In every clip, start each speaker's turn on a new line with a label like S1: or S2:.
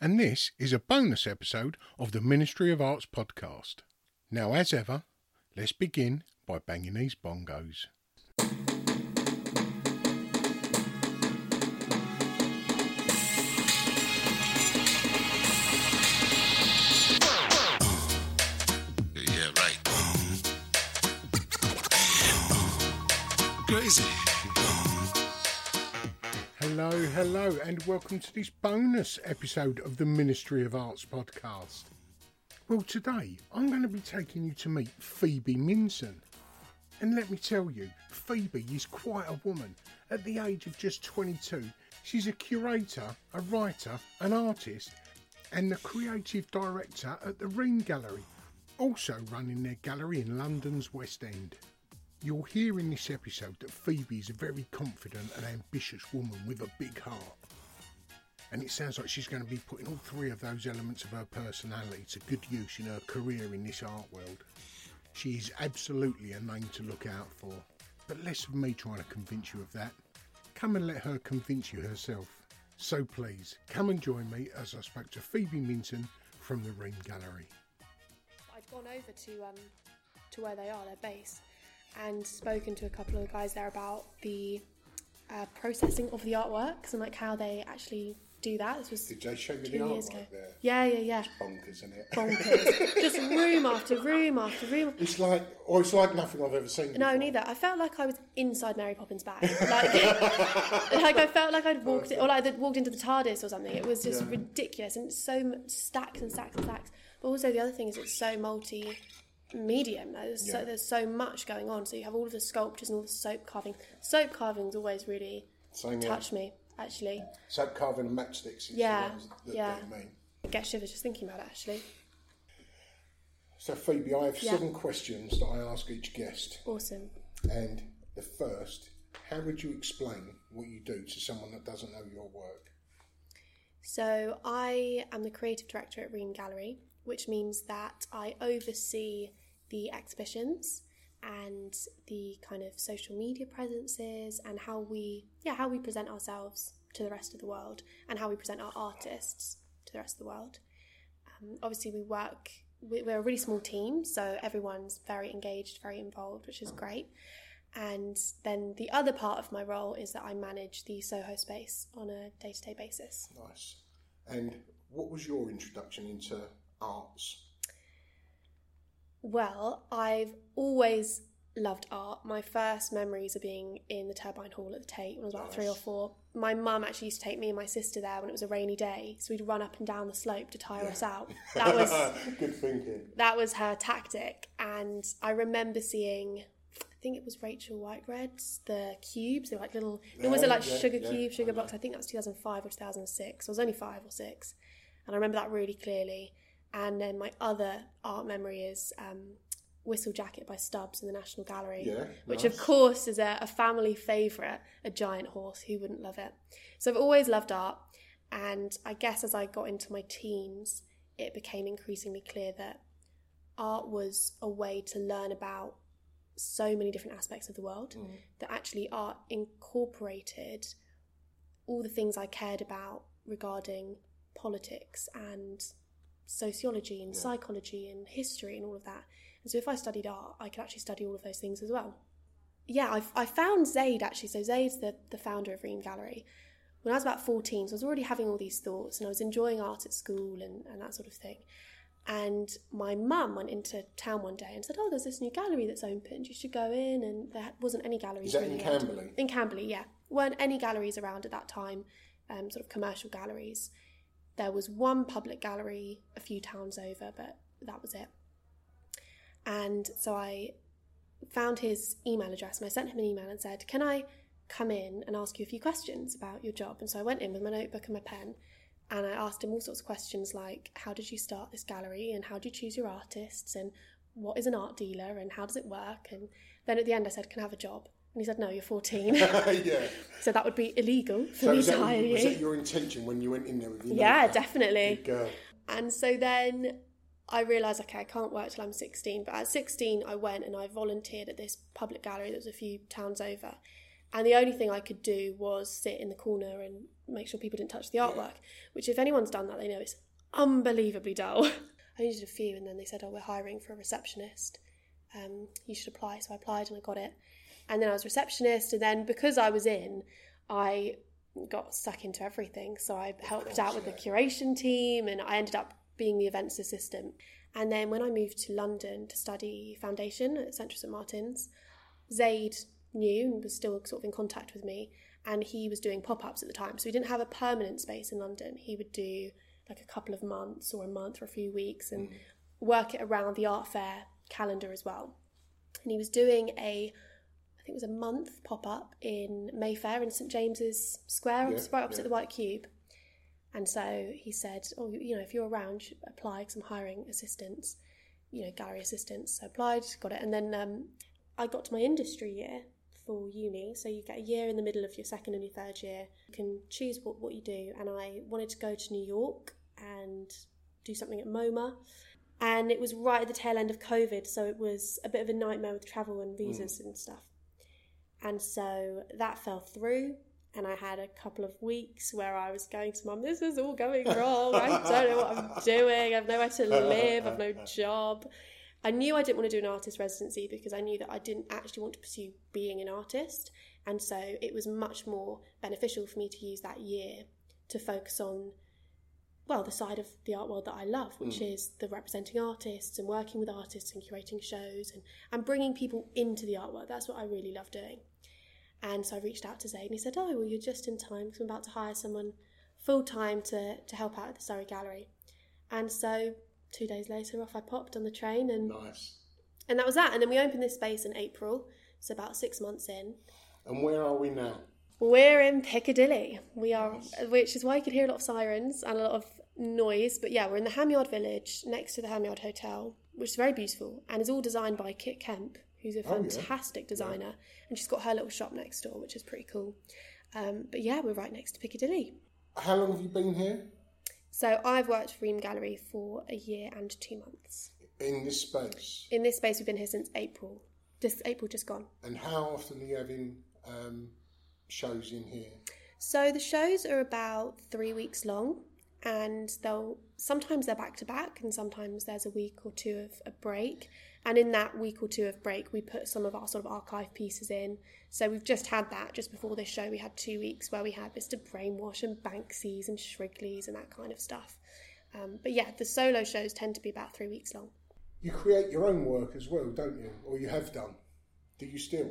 S1: and this is a bonus episode of the Ministry of Arts podcast. Now, as ever, let's begin by banging these bongos.
S2: Yeah, right. Crazy.
S1: Hello, hello, and welcome to this bonus episode of the Ministry of Arts podcast. Well, today I'm going to be taking you to meet Phoebe Minson. And let me tell you, Phoebe is quite a woman. At the age of just 22, she's a curator, a writer, an artist, and the creative director at the Ream Gallery, also running their gallery in London's West End. You'll hear in this episode that Phoebe is a very confident and ambitious woman with a big heart. And it sounds like she's going to be putting all three of those elements of her personality to good use in her career in this art world. She is absolutely a name to look out for. But less of me trying to convince you of that. Come and let her convince you herself. So please, come and join me as I spoke to Phoebe Minton from the Ream Gallery.
S3: I'd gone over to um, to where they are, their base, and spoken to a couple of the guys there about the uh, processing of the artworks and like how they actually do that. This was
S1: Did they show you the
S3: years
S1: artwork
S3: ago.
S1: there?
S3: Yeah, yeah, yeah.
S1: Bonkers, isn't it?
S3: Bonkers. Just room after room after room.
S1: It's like, or it's like nothing I've ever seen.
S3: No,
S1: before.
S3: neither. I felt like I was inside Mary Poppins' bag. Like, like I felt like I'd walked, or like I'd walked into the TARDIS or something. It was just ridiculous and so stacks and stacks and stacks. But also the other thing is it's so multi-medium. There's, so, there's so much going on. So you have all of the sculptures and all the soap carving. Soap carving's always really
S1: Same
S3: touched me. Actually,
S1: Soap carving and matchsticks. Is
S3: Yeah,
S1: the ones that
S3: yeah.
S1: mean.
S3: I get shivers just thinking about it. Actually,
S1: So Phoebe, I have
S3: Yeah.
S1: seven questions that I ask each guest,
S3: awesome.
S1: and the first, how would you explain what you do to someone that doesn't know your work?
S3: So I am the creative director at Ream Gallery, which means that I oversee the exhibitions and the kind of social media presences and how we yeah how we present ourselves to the rest of the world and how we present our artists to the rest of the world. Um, obviously, we work. we- We're a really small team, so everyone's very engaged, very involved, which is great. And then the other part of my role is that I manage the Soho space on a day to day basis.
S1: Nice. And what was your introduction into arts?
S3: Well, I've always loved art. My first memories of being in the Turbine Hall at the Tate when I was about three or four. My mum actually used to take me and my sister there when it was a rainy day, so we'd run up and down the slope to tire us out. That was
S1: Good thinking.
S3: that was her tactic, and I remember seeing. I think it was Rachel Whiteread's, the cubes. They were like little. It was
S1: Yeah,
S3: like
S1: yeah,
S3: sugar
S1: yeah,
S3: cubes, sugar
S1: know.
S3: blocks. I think that was 2005 or 2006. I was only five or six, and I remember that really clearly. And then my other art memory is um, Whistlejacket by Stubbs in the National Gallery,
S1: Yeah,
S3: which
S1: nice.
S3: of course is a, a family favourite, a giant horse. Who wouldn't love it? So I've always loved art, and I guess as I got into my teens, it became increasingly clear that art was a way to learn about so many different aspects of the world that actually art incorporated all the things I cared about regarding politics and sociology and psychology and history and all of that. And so if I studied art, I could actually study all of those things as well. Yeah, I've, I found Zaid actually. So Zaid's the, the founder of Ream Gallery. When I was about 14, so I was already having all these thoughts and I was enjoying art at school and, and that sort of thing. And my mum went into town one day and said, "Oh, there's this new gallery that's opened. You should go in." And there wasn't any galleries.
S1: Is that in
S3: really around.
S1: Camberley?
S3: In Camberley, yeah, weren't any galleries around at that time. Um, sort of commercial galleries. There was one public gallery a few towns over, but that was it. And so I found his email address and I sent him an email and said, Can I come in and ask you a few questions about your job? And so I went in with my notebook and my pen and I asked him all sorts of questions like, How did you start this gallery? And how do you choose your artists? And what is an art dealer? And how does it work? And then at the end I said, Can I have a job? And he said, No, you're 14.
S1: yeah.
S3: so that would be illegal for
S1: So
S3: me
S1: was
S3: to
S1: that,
S3: hire
S1: was
S3: you.
S1: that your intention when you went in there with your
S3: Yeah, definitely.
S1: Good girl.
S3: And so then I realised, okay, I can't work till I'm 16. But at 16, I went and I volunteered at this public gallery that was a few towns over. And the only thing I could do was sit in the corner and make sure people didn't touch the artwork, which, if anyone's done that, they know it's unbelievably dull. I needed a few, and then they said, oh, we're hiring for a receptionist. Um, you should apply. So I applied and I got it. And then I was receptionist. And then because I was in, I got stuck into everything. So I helped out with the curation team and I ended up being the events assistant. And then when I moved to London to study foundation at Central St Martin's, Zaid knew and was still sort of in contact with me. And he was doing pop ups at the time. So he didn't have a permanent space in London. He would do like a couple of months or a month or a few weeks and mm. work it around the art fair calendar as well. And he was doing a think it was a month pop up in Mayfair in St James's Square,
S1: Yeah,
S3: right opposite
S1: yeah.
S3: the White Cube. And so he said, "Oh, you know, if you're around, apply because I'm hiring assistants, you know, gallery assistants." So I applied, got it, and then um, I got to my industry year for uni. So you get a year in the middle of your second and your third year. You can choose what what you do, and I wanted to go to New York and do something at MoMA. And it was right at the tail end of COVID, so it was a bit of a nightmare with travel and visas and stuff. And so that fell through, and I had a couple of weeks where I was going to mum, this is all going wrong. I don't know what I'm doing. I've nowhere to live. I've no job. I knew I didn't want to do an artist residency because I knew that I didn't actually want to pursue being an artist. And so it was much more beneficial for me to use that year to focus on, well, the side of the art world that I love, which mm. is the representing artists and working with artists and curating shows and, and bringing people into the art world. That's what I really love doing. And so I reached out to Zaid and he said, Oh, well, you're just in time because I'm about to hire someone full time to, to help out at the Surrey Gallery. And so two days later, off I popped on the train and,
S1: Nice.
S3: and that was that. And then we opened this space in April, so about six months in.
S1: And where are we now?
S3: We're in Piccadilly. We are, which is why you can hear a lot of sirens and a lot of noise. But yeah, we're in the Ham Yard Village next to the Ham Yard Hotel, which is very beautiful and is all designed by Kit Kemp, who's a
S1: Oh, yeah.
S3: fantastic designer. And she's got her little shop next door, which is pretty cool. Um, but yeah, we're right next to Piccadilly.
S1: How long have you been here
S3: So I've worked for Ream Gallery for a year and two months.
S1: in this space?
S3: In this space, we've been here since April. This April just gone.
S1: And how often are you having um, shows in here?
S3: So the shows are about three weeks long, and they'll sometimes they're back to back, and sometimes there's a week or two of a break. And in that week or two of break, we put some of our sort of archive pieces in. So we've just had that just before this show. We had two weeks where we had Mr. Brainwash and Banksies and Shrigley's and that kind of stuff. Um, but yeah, the solo shows tend to be about three weeks long.
S1: You create your own work as well, don't you? Or you have done? Do you still?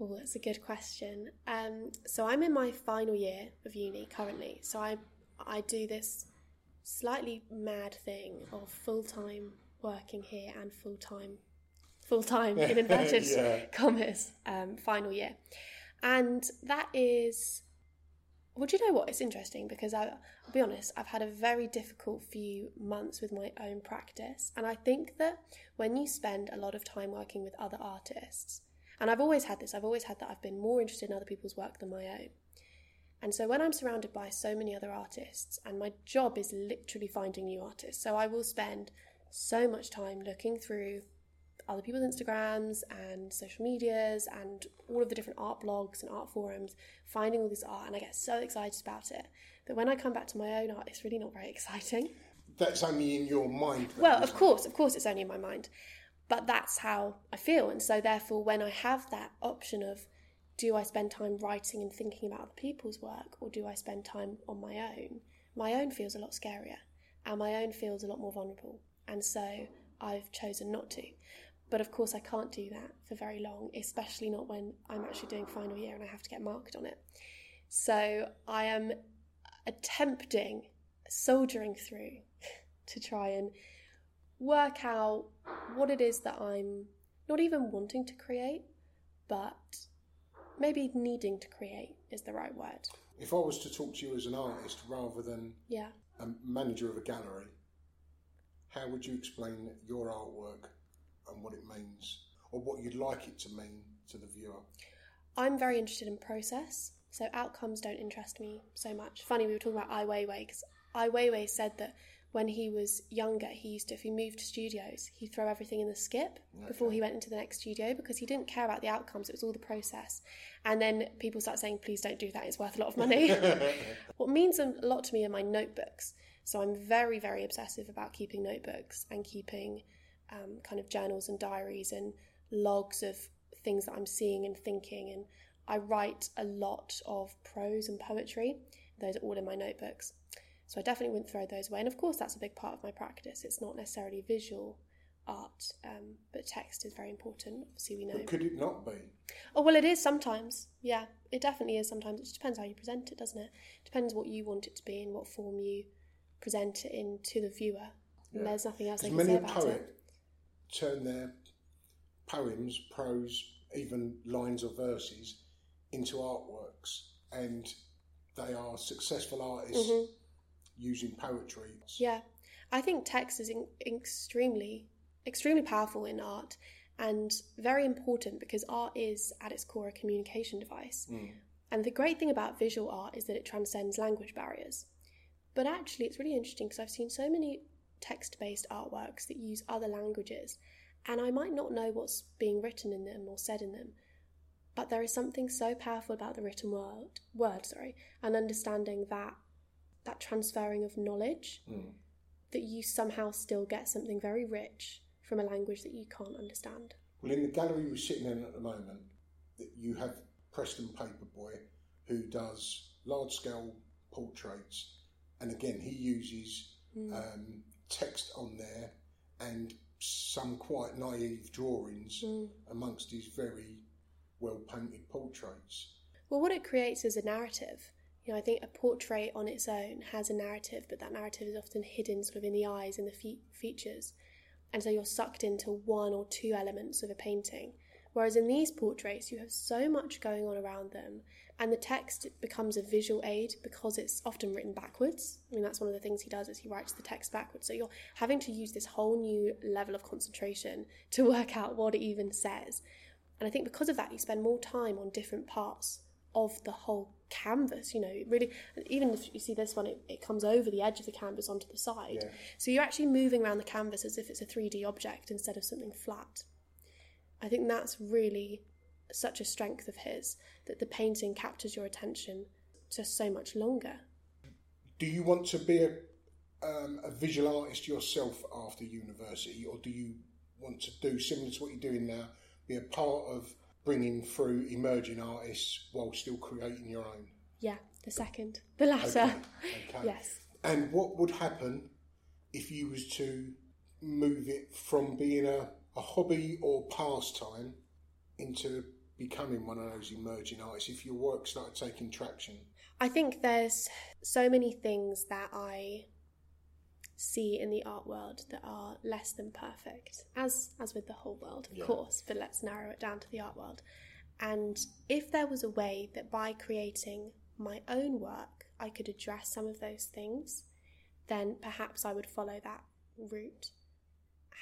S3: Oh, that's a good question. Um, so I'm in my final year of uni currently. So I I do this slightly mad thing of full time working here and full time full time in inverted
S1: Yeah.
S3: commas um, final year, and that is. Well, do you know what? It's interesting because I, I'll be honest, I've had a very difficult few months with my own practice. And I think that when you spend a lot of time working with other artists, and I've always had this, I've always had that I've been more interested in other people's work than my own. And so when I'm surrounded by so many other artists, and my job is literally finding new artists, so I will spend so much time looking through other people's Instagrams and social medias and all of the different art blogs and art forums, finding all this art, and I get so excited about it. But when I come back to my own art, it's really not very exciting.
S1: That's only in your mind.
S3: Well, of course, of course, it's only in my mind, but that's how I feel, and so therefore, when I have that option of do I spend time writing and thinking about other people's work, or do I spend time on my own? My own feels a lot scarier, and my own feels a lot more vulnerable, and so I've chosen not to. But of course, I can't do that for very long, especially not when I'm actually doing final year and I have to get marked on it. So I am attempting, soldiering through to try and work out what it is that I'm not even wanting to create, but maybe needing to create is the right word.
S1: If I was to talk to you as an artist rather than
S3: Yeah.
S1: a manager of a gallery, how would you explain your artwork and what it means, or what you'd like it to mean to the viewer?
S3: I'm very interested in process, so outcomes don't interest me so much. Funny, we were talking about Ai Weiwei because Ai Weiwei said that when he was younger, he used to, if he moved studios, he'd throw everything in the skip before he went into the next studio because he didn't care about the outcomes, it was all the process. And then people start saying, please don't do that, it's worth a lot of money. what means a lot to me are my notebooks. So I'm very, very obsessive about keeping notebooks and keeping um, kind of journals and diaries and logs of things that I'm seeing and thinking. And I write a lot of prose and poetry. Those are all in my notebooks. So I definitely wouldn't throw those away. And of course, that's a big part of my practice. It's not necessarily visual art, um, but text is very important. Obviously, we know.
S1: But could it not be?
S3: Oh well, it is sometimes. Yeah, it definitely is sometimes. It just depends how you present it, doesn't it? Depends what you want it to be and what form you present it in to the viewer. And there's nothing else I can
S1: many
S3: say
S1: a
S3: about
S1: poet
S3: it.
S1: turn their poems, prose, even lines of verses into artworks, and they are successful artists using poetry.
S3: Yeah, I think text is in- extremely, extremely powerful in art and very important because art is at its core a communication device. Hmm. And the great thing about visual art is that it transcends language barriers. But actually, it's really interesting because I've seen so many text based artworks that use other languages, and I might not know what's being written in them or said in them. But there is something so powerful about the written word, word, sorry, and understanding that that transferring of knowledge hmm. that you somehow still get something very rich from a language that you can't understand.
S1: Well, in the gallery we're sitting in at the moment, that you have Preston Paperboy, who does large scale portraits, and again he uses hmm. um, text on there and some quite naive drawings hmm. amongst his very well painted portraits.
S3: Well, what it creates is a narrative. You know, I think a portrait on its own has a narrative, but that narrative is often hidden sort of in the eyes and the fe- features. And so you're sucked into one or two elements of a painting. Whereas in these portraits, you have so much going on around them, and the text becomes a visual aid because it's often written backwards. I mean, that's one of the things he does is he writes the text backwards. So you're having to use this whole new level of concentration to work out what it even says. And I think because of that, you spend more time on different parts of the whole canvas. You know, it really, even if you see this one, it, it comes over the edge of the canvas onto the side.
S1: Yeah.
S3: So you're actually moving around the canvas as if it's a 3D object instead of something flat. I think that's really such a strength of his that the painting captures your attention just so much longer.
S1: Do you want to be a, um, a visual artist yourself after university, or do you want to do similar to what you're doing now, be a part of bringing through emerging artists while still creating your own?
S3: Yeah, the second, the latter.
S1: Okay, okay.
S3: Yes.
S1: And what would happen if you was to move it from being a, a hobby or pastime into becoming one of those emerging artists if your work started taking traction?
S3: I think there's so many things that I see in the art world that are less than perfect, as as with the whole world, of course. But let's narrow it down to the art world. And if there was a way that by creating my own work, I could address some of those things, then perhaps I would follow that route.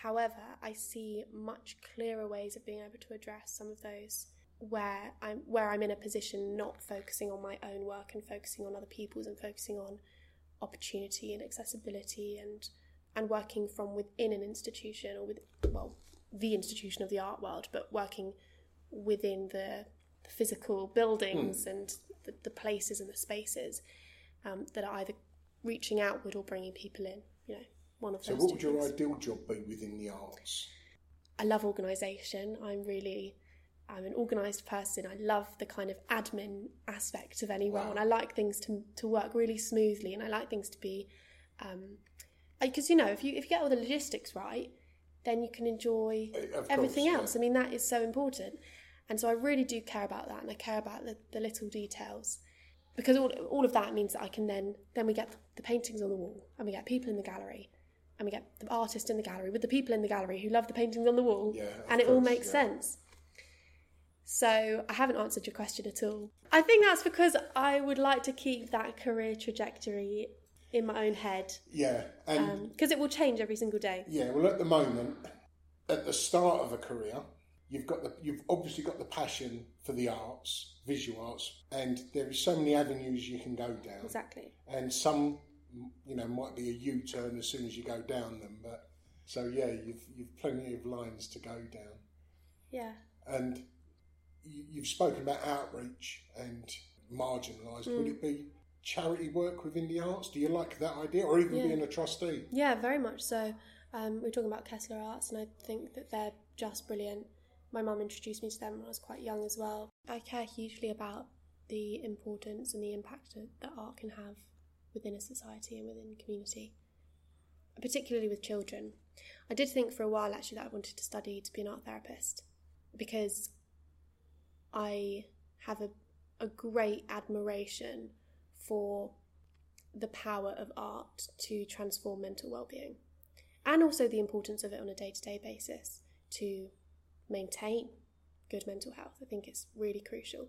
S3: However, I see much clearer ways of being able to address some of those where I'm where I'm in a position not focusing on my own work and focusing on other people's and focusing on opportunity and accessibility and and working from within an institution or with well the institution of the art world, but working within the, the physical buildings and the, the places and the spaces um, that are either reaching outward or bringing people in. You know, one of
S1: So,
S3: those.
S1: what would your
S3: things.
S1: ideal job be within the arts?
S3: I love organisation. I'm really, I'm an organised person. I love the kind of admin aspect of any role, and I like things to to work really smoothly, and I like things to be, because you know, if you if you get all the logistics right, then you can enjoy
S1: Uh, of
S3: everything
S1: course,
S3: else. I mean, that is so important, and so I really do care about that, and I care about the, the little details. Because all, all of that means that I can then then we get the paintings on the wall and we get people in the gallery and we get the artist in the gallery with the people in the gallery who love the paintings on the wall
S1: Yeah,
S3: and it all makes
S1: yeah.
S3: sense. So I haven't answered your question at all. I think that's because I would like to keep that career trajectory in my own head
S1: Yeah, and um,
S3: because it will change every single day.
S1: Yeah, well, at the moment, at the start of a career, you've got the you've obviously got the passion for the arts, visual arts, and there is so many avenues you can go down.
S3: Exactly.
S1: And some, you know, might be a U turn as soon as you go down them. But so yeah, you've you've plenty of lines to go down,
S3: Yeah.
S1: and you, you've spoken about outreach and marginalised. Would
S3: Mm.
S1: it be charity work within the arts? Do you like that idea, or even
S3: Yeah.
S1: being a trustee?
S3: Yeah, very much so. Um, we're talking about Kessler Arts, and I think that they're just brilliant. My mum introduced me to them when I was quite young as well. I care hugely about the importance and the impact that that art can have within a society and within community, particularly with children. I did think for a while actually that I wanted to study to be an art therapist because I have a, a great admiration for the power of art to transform mental well-being and also the importance of it on a day-to-day basis to maintain good mental health. I think it's really crucial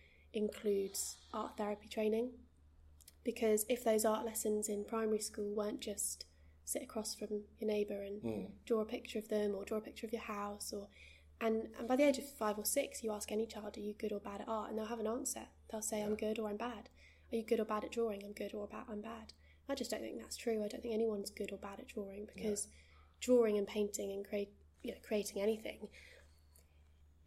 S3: includes art therapy training because if those art lessons in primary school weren't just sit across from your neighbour and hmm. draw a picture of them or draw a picture of your house or and, and by the age of five or six you ask any child are you good or bad at art? And they'll have an answer. They'll say i'm good or i'm bad. Are you good or bad at drawing? I'm good or bad i'm bad. I just don't think that's true. I don't think anyone's good or bad at drawing because drawing and painting and create you know creating anything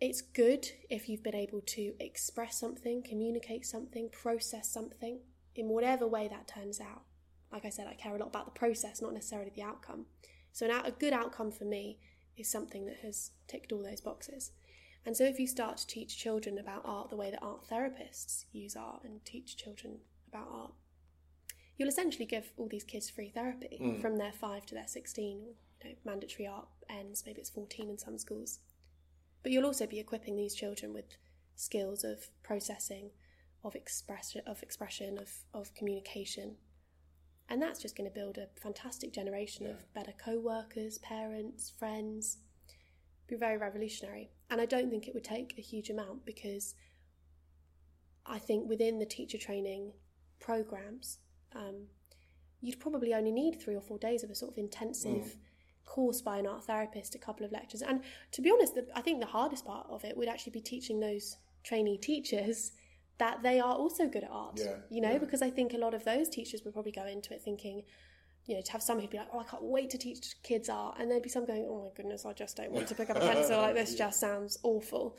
S3: it's good if you've been able to express something, communicate something, process something in whatever way that turns out. Like I said, I care a lot about the process, not necessarily the outcome. So, an out, a good outcome for me is something that has ticked all those boxes. And so, if you start to teach children about art the way that art therapists use art and teach children about art, you'll essentially give all these kids free therapy mm. from their five to their 16. You know, mandatory art ends, maybe it's 14 in some schools. But you'll also be equipping these children with skills of processing, of expression, of expression, of, of communication. And that's just going to build a fantastic generation of better co-workers, parents, friends. Be very revolutionary. And I don't think it would take a huge amount because I think within the teacher training programs, um, you'd probably only need three or four days of a sort of intensive course by an art therapist, a couple of lectures. And to be honest, the, I think the hardest part of it would actually be teaching those trainee teachers that they are also good at art.
S1: Yeah,
S3: you know,
S1: yeah.
S3: because I think a lot of those teachers would probably go into it thinking, you know, to have some who'd be like, oh, I can't wait to teach kids art. And there'd be some going, oh my goodness, I just don't want to pick up a pencil. Like, this just sounds awful.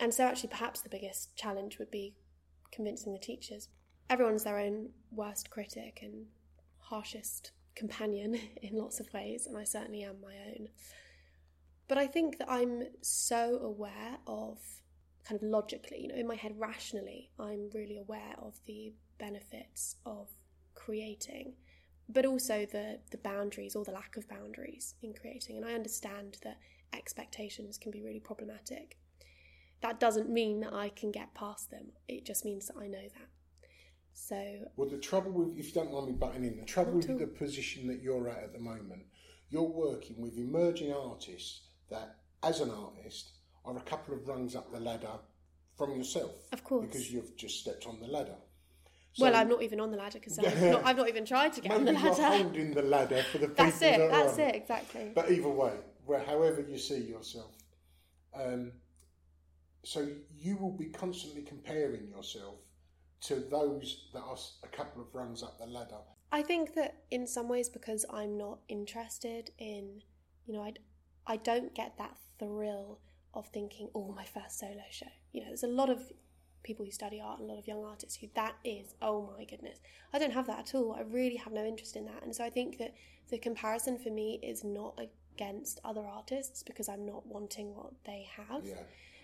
S3: And so, actually, perhaps the biggest challenge would be convincing the teachers. Everyone's their own worst critic and harshest companion in lots of ways, and I certainly am my own. But I think that I'm so aware of kind of logically, you know, in my head, rationally, I'm really aware of the benefits of creating but also the the boundaries or the lack of boundaries in creating. And I understand that expectations can be really problematic. That doesn't mean that I can get past them. It just means that I know that. So
S1: well, the trouble with if you don't mind me butting in, the trouble with the position that you're at at the moment, you're working with emerging artists that, as an artist, are a couple of rungs up the ladder from yourself.
S3: Of course,
S1: because you've just stepped on the ladder.
S3: So, well, I'm not even on the ladder because I've, not, I've not even tried to get on the ladder.
S1: You're holding the ladder for the people
S3: that's it.
S1: That
S3: that's it. Exactly.
S1: But either way, where however you see yourself, um, so you will be constantly comparing yourself to those that are a couple of rungs up the ladder.
S3: I think that in some ways, because I'm not interested in, you know, I I don't get that thrill of thinking, oh, my first solo show. You know, there's a lot of people who study art and a lot of young artists who that is, oh my goodness. I don't have that at all. I really have no interest in that. And so I think that the comparison for me is not against other artists because I'm not wanting what they have.
S1: Yeah.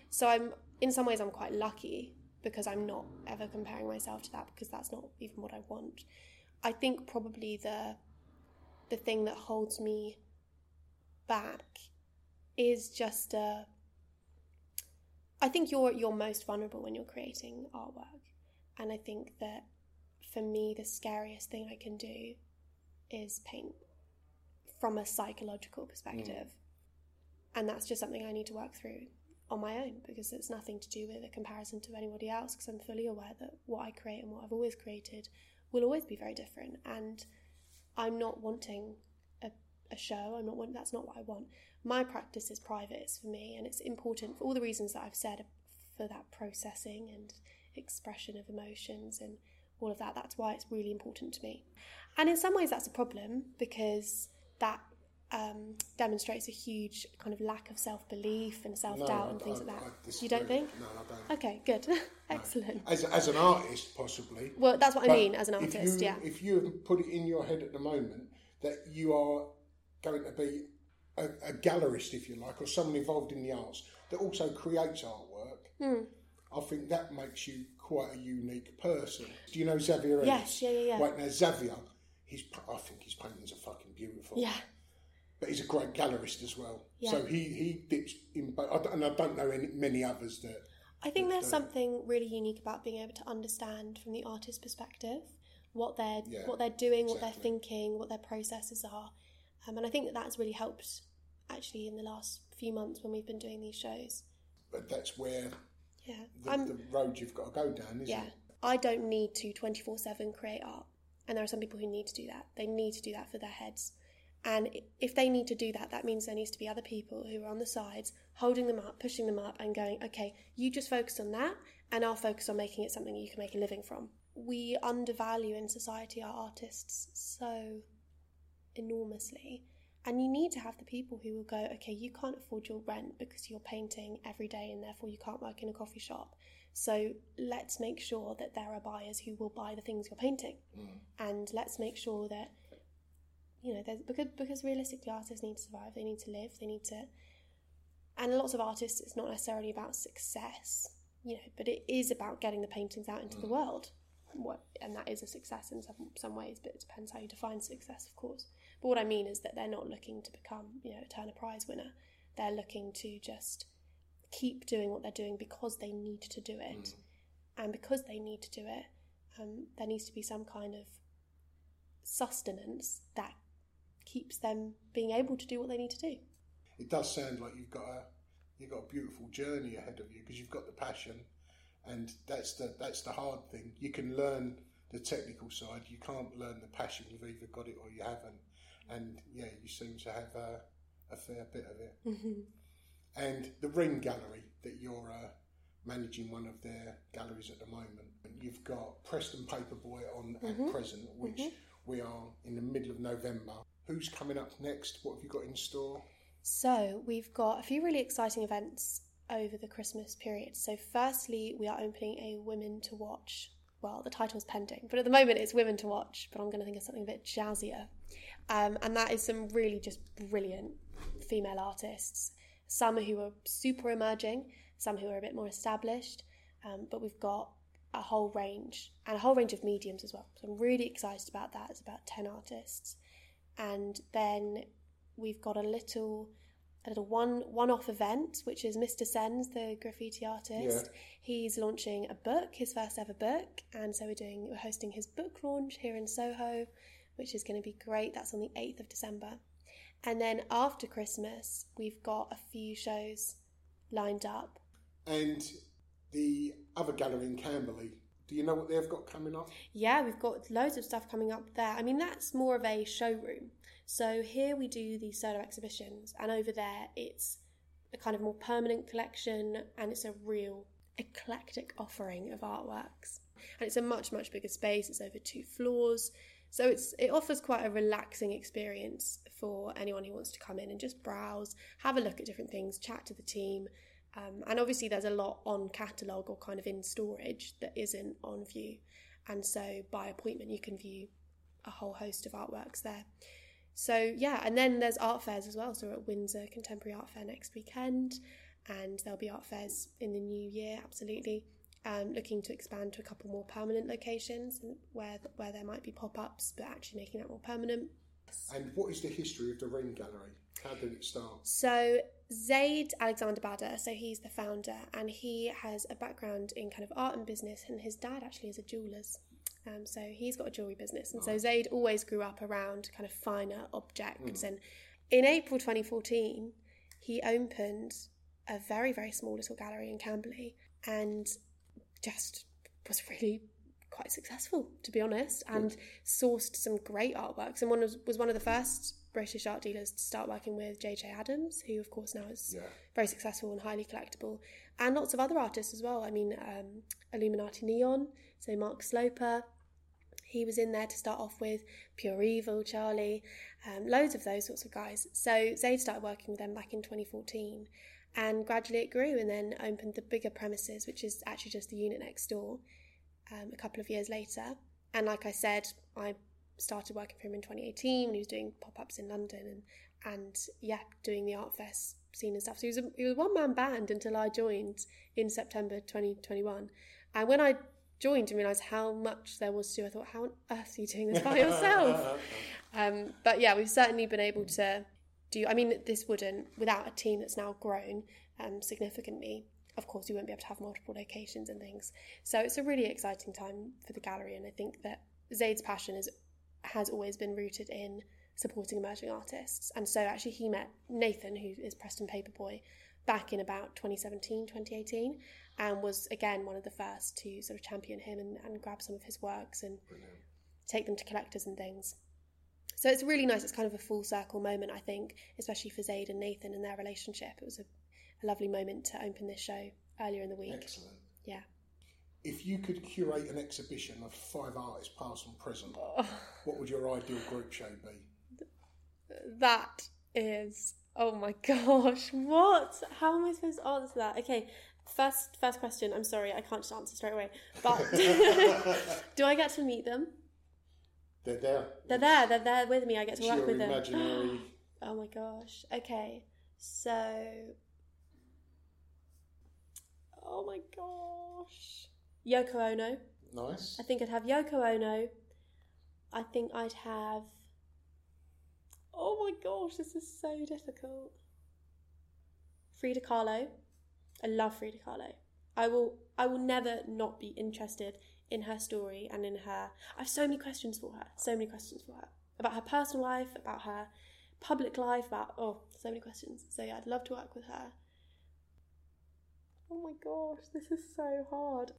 S3: So I'm in some ways I'm quite lucky because I'm not ever comparing myself to that because that's not even what I want. I think probably the the thing that holds me back is just a I think you're you're most vulnerable when you're creating artwork, and I think that for me the scariest thing I can do is paint from a psychological perspective, mm. and that's just something I need to work through on my own because it's nothing to do with a comparison to anybody else because I'm fully aware that what I create and what I've always created will always be very different and I'm not wanting a, a show I'm not want that's not what I want my practice is private, it's for me, and it's important for all the reasons that I've said for that processing and expression of emotions and all of that. That's why it's really important to me. And in some ways, that's a problem because that um, demonstrates a huge kind of lack of self belief and self doubt no, and things I, like that. you don't think?
S1: No, I don't.
S3: Okay, good. Excellent.
S1: As, as an artist, possibly.
S3: Well, that's what I mean as an artist,
S1: if you,
S3: yeah.
S1: If you put it in your head at the moment that you are going to be a, a, gallerist, if you like, or someone involved in the arts that also creates artwork,
S3: mm.
S1: I think that makes you quite a unique person. Do you know Xavier?
S3: Yes, yeah, yeah, yeah.
S1: Right now, Xavier, he's I think his paintings are fucking beautiful.
S3: Yeah.
S1: But he's a great gallerist as well.
S3: Yeah.
S1: So he he dips in, and I don't know any, many others that.
S3: I think there's something really unique about being able to understand from the artist's perspective what they're yeah, what they're doing, exactly. what they're thinking, what their processes are, um, and I think that that's really helped actually in the last few months when we've been doing these shows.
S1: But that's where
S3: yeah,
S1: the, the road you've got to go down, isn't
S3: yeah.
S1: it?
S3: I don't need to 24 7 create art. And there are some people who need to do that. They need to do that for their heads. And if they need to do that, that means there needs to be other people who are on the sides, holding them up, pushing them up, and going, okay, you just focus on that, and I'll focus on making it something you can make a living from. We undervalue in society our artists so enormously. And you need to have the people who will go, okay, you can't afford your rent because you're painting every day and therefore you can't work in a coffee shop. So let's make sure that there are buyers who will buy the things you're painting.
S1: Mm.
S3: And let's make sure that, you know, there's, because, because realistically artists need to survive, they need to live, they need to. And lots of artists, it's not necessarily about success, you know, but it is about getting the paintings out into mm. the world. What, and that is a success in some, some ways, but it depends how you define success, of course. But what I mean is that they're not looking to become, you know, a Turner Prize winner. They're looking to just keep doing what they're doing because they need to do it. Mm. And because they need to do it, um, there needs to be some kind of sustenance that keeps them being able to do what they need to do.
S1: It does sound like you've got a you've got a beautiful journey ahead of you because you've got the passion, and that's the that's the hard thing. You can learn the technical side. You can't learn the passion. You've either got it or you haven't and yeah, you seem to have a, a fair bit of it.
S3: Mm-hmm.
S1: And the Ream Gallery that you're uh, managing one of their galleries at the moment, you've got Preston Paperboy on mm-hmm. at present, which mm-hmm. We are in the middle of November. Who's coming up next? What have you got in store?
S3: So, we've got a few really exciting events over the Christmas period. So, firstly, we are opening a Women to Watch. Well, the title's pending, but at the moment it's Women to Watch, but I'm going to think of something a bit jazzier. Um, and that is some really just brilliant female artists. Some who are super emerging, some who are a bit more established, um, but we've got a whole range and a whole range of mediums as well. So I'm really excited about that. It's about 10 artists. And then we've got a little a little one one off event, which is Mr. Cenz, the graffiti artist.
S1: Yeah.
S3: He's launching a book, his first ever book, and so we're doing we're hosting his book launch here in Soho, which is going to be great. That's on the eighth of December, and then after Christmas, we've got a few shows lined up.
S1: And the other gallery in Camberley, do you know what they've got coming up?
S3: Yeah, we've got loads of stuff coming up there. I mean, that's more of a showroom. So here we do these solo exhibitions, and over there it's a kind of more permanent collection, and it's a real eclectic offering of artworks. And it's a much much bigger space. It's over two floors, so it's it offers quite a relaxing experience for anyone who wants to come in and just browse, have a look at different things, chat to the team. Um, and obviously, there's a lot on catalogue or kind of in storage that isn't on view. And so, by appointment, you can view a whole host of artworks there. So, yeah, and then there's art fairs as well. So, we're at Windsor Contemporary Art Fair next weekend, and there'll be art fairs in the new year, absolutely. Um, looking to expand to a couple more permanent locations where where there might be pop ups, but actually making that more permanent.
S1: And what is the history of the Ream Gallery? How did it start?
S3: So Zaid Alexander Bader, so he's the founder, and he has a background in kind of art and business, and his dad actually is a jeweler's. Um, so he's got a jewellery business, and so Zaid always grew up around kind of finer objects. And in April 2014, he opened a very very small little gallery in Camberley, and just was really quite successful, to be honest, and sourced some great artworks. And one was, was one of the first British art dealers to start working with J.J. Adams, who, of course, now is
S1: Yeah.
S3: very successful and highly collectible, and lots of other artists as well. I mean, um, Illuminati Neon, so Mark Sloper. He was in there to start off with, Pure Evil, Charlie, um, loads of those sorts of guys. So Zaid started working with them back in 2014, and gradually it grew and then opened the bigger premises, which is actually just the unit next door, um, a couple of years later. And like I said, I started working for him in 2018 when he was doing pop ups in London and, and yeah, doing the art fest scene and stuff. So he was a, he was a one man band until I joined in September 2021. And when I joined and realised how much there was to do, I thought, how on earth are you doing this by yourself? um, but yeah, we've certainly been able to do. I mean, this wouldn't without a team that's now grown um, significantly. Of course, you won't be able to have multiple locations and things. So it's a really exciting time for the gallery, and I think that Zaid's passion is has always been rooted in supporting emerging artists. And so actually, he met Nathan, who is Preston Paperboy, back in about 2017, 2018, and was again one of the first to sort of champion him and, and grab some of his works and take them to collectors and things. So it's really nice. It's kind of a full circle moment, I think, especially for Zaid and Nathan and their relationship. It was a, a lovely moment to open this show earlier in the week.
S1: Excellent.
S3: Yeah.
S1: If you could curate an exhibition of five artists, past and present, oh. what would your ideal group show be?
S3: That is oh my gosh, what? How am I supposed to answer that? Okay, first first question. I'm sorry, I can't just answer straight away. But do I get to meet them?
S1: They're there.
S3: They're there. They're there with me. I get to
S1: It's
S3: work with them. Oh my gosh. Okay. So. Oh my gosh. Yoko Ono.
S1: Nice.
S3: I think I'd have Yoko Ono. I think I'd have. Oh my gosh, this is so difficult. Frida Kahlo. I love Frida Kahlo. I will. I will never not be interested in her story and in her. I have so many questions for her. So many questions for her about her personal life, about her public life, about oh, so many questions. So yeah, I'd love to work with her. Oh my gosh, this is so hard.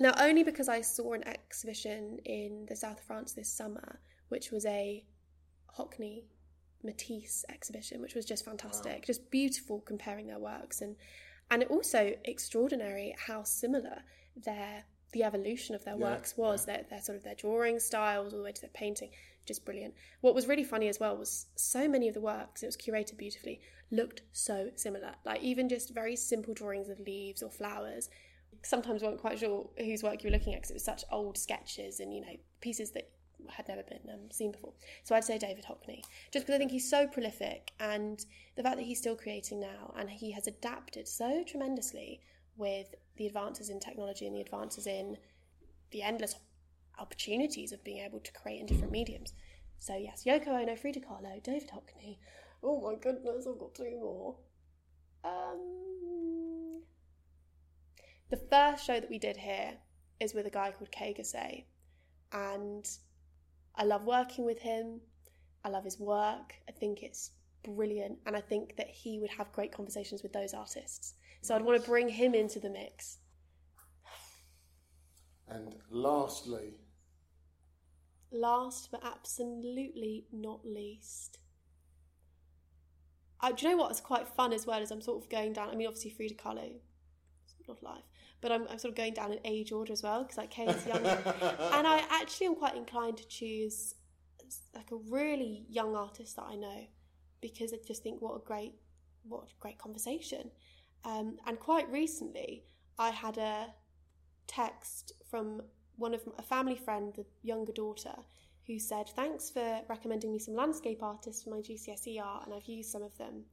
S3: Now, only because I saw an exhibition in the south of France this summer, which was a Hockney Matisse exhibition, which was just fantastic, just beautiful comparing their works, and and also extraordinary how similar their the evolution of their
S1: Yeah,
S3: works was their, their sort of their drawing styles all the way to their painting just brilliant. What was really funny as well was so many of the works it was curated beautifully looked so similar. Like even just very simple drawings of leaves or flowers. Sometimes weren't quite sure whose work you were looking at because it was such old sketches and you know pieces that had never been um, seen before. So i'd say david hockney just because i think he's so prolific and the fact that he's still creating now and he has adapted so tremendously with the advances in technology and the advances in the endless opportunities of being able to create in different mediums. So yes, Yoko Ono, Frida Kahlo, David Hockney. Oh my goodness, I've got two more. Um, the first show that we did here is with a guy called Kay Gassay, and I love working with him. I love his work. I think it's brilliant, and I think that he would have great conversations with those artists. So I'd want to bring him into the mix.
S1: And lastly,
S3: Last but absolutely not least, uh, do you know what? It's quite fun as well as I'm sort of going down. I mean, obviously Frida Kahlo, not life, but I'm, I'm sort of going down in age order as well because like Kay is younger, and I actually am quite inclined to choose like a really young artist that I know because I just think what a great what a great conversation. Um, and quite recently, I had a text from one of a family friend, the younger daughter, who said, "Thanks for recommending me some landscape artists for my GCSE art, and I've used some of them."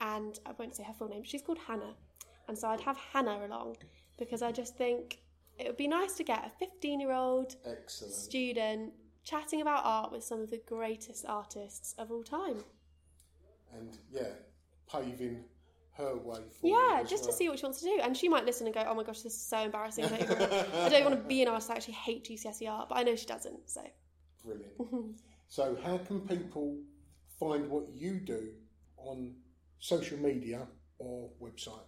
S3: And I won't say her full name. She's called Hannah, and so I'd have Hannah along because I just think it would be nice to get a 15-year-old student chatting about art with some of the greatest artists of all time.
S1: and yeah, paving her way forward.
S3: Yeah, just to see what she wants to do. And she might listen and go, oh my gosh, this is so embarrassing. I don't, even, I don't want to be an artist. I actually hate GCSE art, but I know she doesn't. So
S1: Brilliant. Mhm. so, how can people find what you do on social media or website?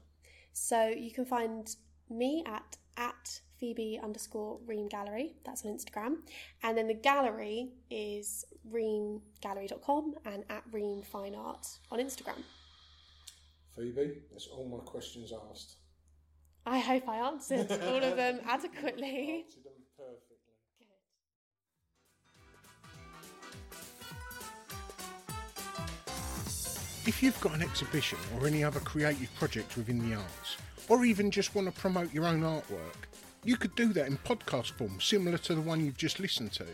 S3: So you can find me at at Phoebe underscore Ream Gallery. That's on Instagram. And then the gallery is reamgallery.com and at Ream Fine Art on Instagram.
S1: Phoebe, that's all my questions asked.
S3: I hope I answered all of them adequately.
S1: Answered them perfectly. If you've got an exhibition or any other creative project within the arts, or even just want to promote your own artwork, you could do that in podcast form similar to the one you've just listened to.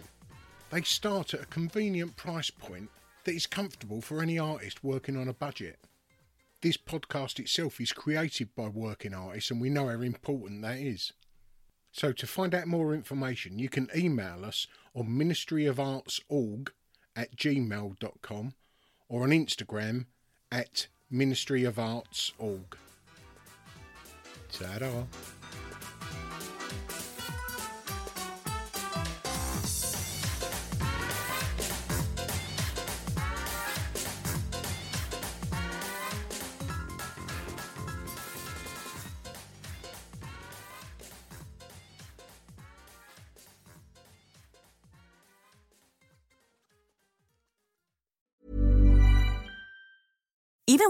S1: They start at a convenient price point that is comfortable for any artist working on a budget. This podcast itself is created by working artists, and we know how important that is. So, to find out more information, you can email us on ministryofartsorg at gmail.com or on Instagram at ministryofartsorg. Ta-da!
S4: Even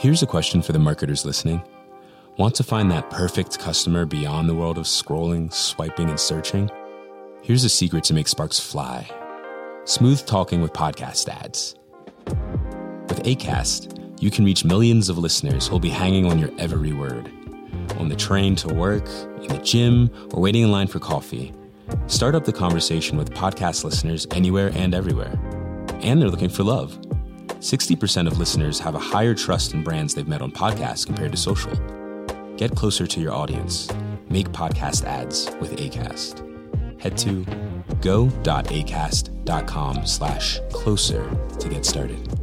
S5: Here's a question for the marketers listening. Want to find that perfect customer beyond the world of scrolling, swiping, and searching? Here's a secret to make sparks fly smooth talking with podcast ads. With ACAST, you can reach millions of listeners who'll be hanging on your every word. On the train to work, in the gym, or waiting in line for coffee. Start up the conversation with podcast listeners anywhere and everywhere. And they're looking for love. 60% of listeners have a higher trust in brands they've met on podcasts compared to social. Get closer to your audience. Make podcast ads with ACAST. Head to go.acast.com slash closer to get started.